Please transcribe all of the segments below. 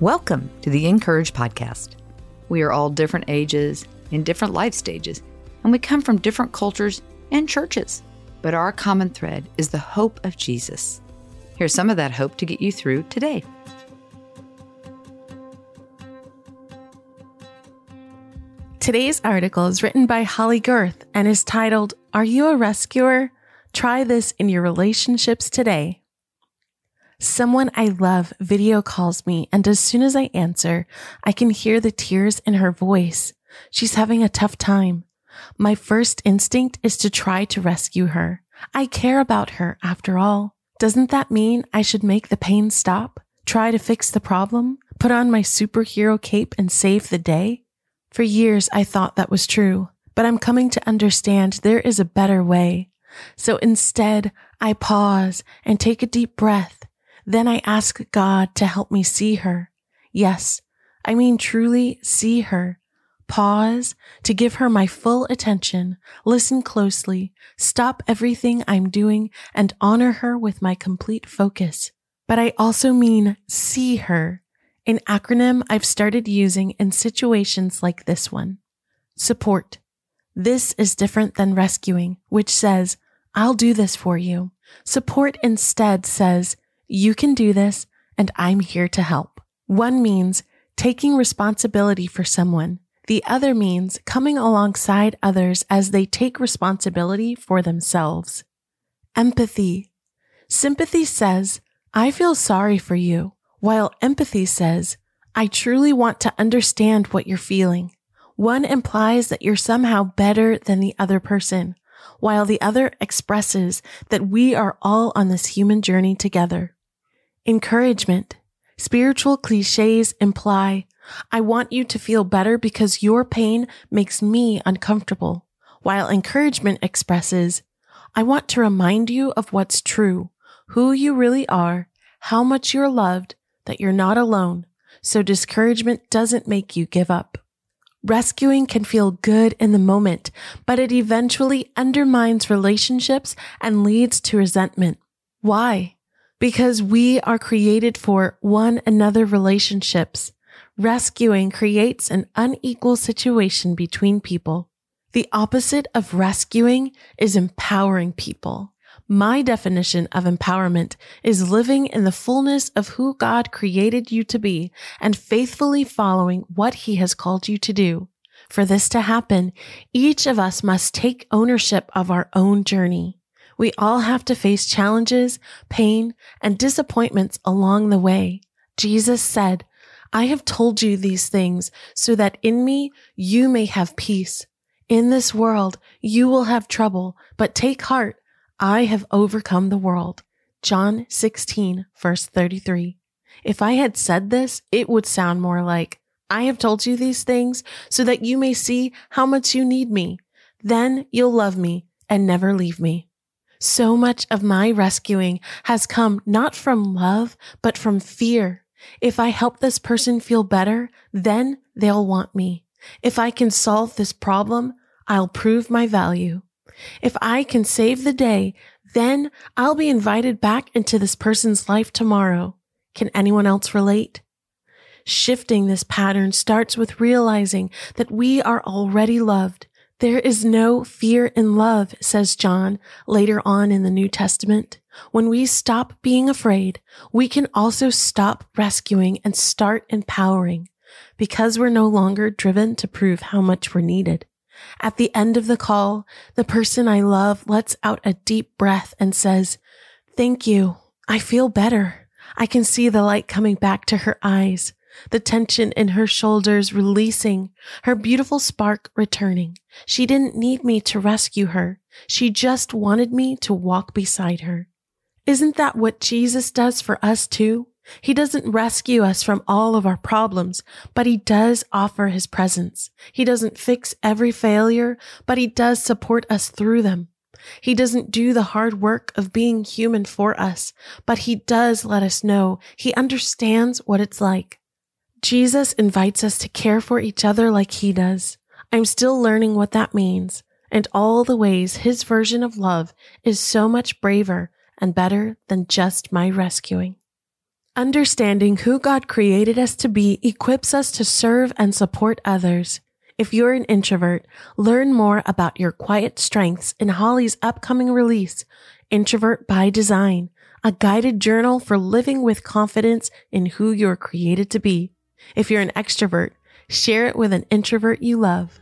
Welcome to the Encourage Podcast. We are all different ages, in different life stages, and we come from different cultures and churches. But our common thread is the hope of Jesus. Here's some of that hope to get you through today. Today's article is written by Holley Gerth and is titled, Are You a Rescuer? Try this in your relationships today. Someone I love video calls me, and as soon as I answer, I can hear the tears in her voice. She's having a tough time. My first instinct is to try to rescue her. I care about her, after all. Doesn't that mean I should make the pain stop? Try to fix the problem? Put on my superhero cape and save the day? For years, I thought that was true, but I'm coming to understand there is a better way. So instead, I pause and take a deep breath then I ask God to help me see her. Yes, I mean truly see her. Pause to give her my full attention, listen closely, stop everything I'm doing and honor her with my complete focus. But I also mean see her, an acronym I've started using in situations like this one. Support. This is different than rescuing, which says, I'll do this for you. Support instead says, you can do this, and I'm here to help. One means taking responsibility for someone. The other means coming alongside others as they take responsibility for themselves. Empathy. Sympathy says, I feel sorry for you, while empathy says, I truly want to understand what you're feeling. One implies that you're somehow better than the other person, while the other expresses that we are all on this human journey together. Encouragement. Spiritual cliches imply, I want you to feel better because your pain makes me uncomfortable, while encouragement expresses, I want to remind you of what's true, who you really are, how much you're loved, that you're not alone, so discouragement doesn't make you give up. Rescuing can feel good in the moment, but it eventually undermines relationships and leads to resentment. Why? Because we are created for one another relationships. Rescuing creates an unequal situation between people. The opposite of rescuing is empowering people. My definition of empowerment is living in the fullness of who God created you to be and faithfully following what he has called you to do. For this to happen, each of us must take ownership of our own journey. We all have to face challenges, pain, and disappointments along the way. Jesus said, I have told you these things so that in me you may have peace. In this world you will have trouble, but take heart. I have overcome the world. John 16 verse 33. If I had said this, it would sound more like, I have told you these things so that you may see how much you need me. Then you'll love me and never leave me. So much of my rescuing has come not from love, but from fear. If I help this person feel better, then they'll want me. If I can solve this problem, I'll prove my value. If I can save the day, then I'll be invited back into this person's life tomorrow. Can anyone else relate? Shifting this pattern starts with realizing that we are already loved there is no fear in love, says John later on in the New Testament. When we stop being afraid, we can also stop rescuing and start empowering because we're no longer driven to prove how much we're needed. At the end of the call, the person I love lets out a deep breath and says, Thank you. I feel better. I can see the light coming back to her eyes the tension in her shoulders releasing, her beautiful spark returning. She didn't need me to rescue her. She just wanted me to walk beside her. Isn't that what Jesus does for us too? He doesn't rescue us from all of our problems, but he does offer his presence. He doesn't fix every failure, but he does support us through them. He doesn't do the hard work of being human for us, but he does let us know he understands what it's like. Jesus invites us to care for each other like he does. I'm still learning what that means and all the ways his version of love is so much braver and better than just my rescuing. Understanding who God created us to be equips us to serve and support others. If you're an introvert, learn more about your quiet strengths in Holley's upcoming release, Introvert by Design, a guided journal for living with confidence in who you're created to be. If you're an extrovert, share it with an introvert you love.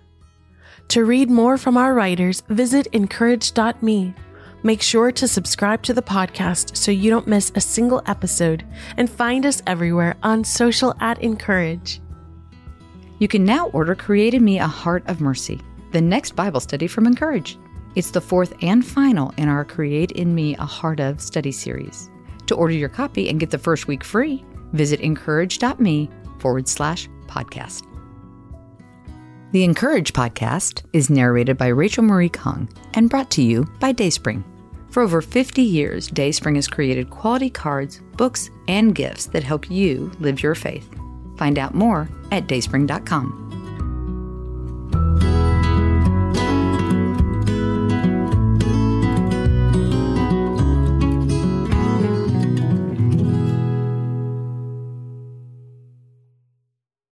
To read more from our writers, visit incourage.me. Make sure to subscribe to the podcast so you don't miss a single episode and find us everywhere on social at Encourage. You can now order Create in Me a Heart of Mercy, the next Bible study from Encourage. It's the fourth and final in our Create in Me a Heart of study series. To order your copy and get the first week free, visit incourage.me forward slash podcast. The Encourage podcast is narrated by Rachel Marie Kong and brought to you by Dayspring. For over 50 years, Dayspring has created quality cards, books, and gifts that help you live your faith. Find out more at dayspring.com.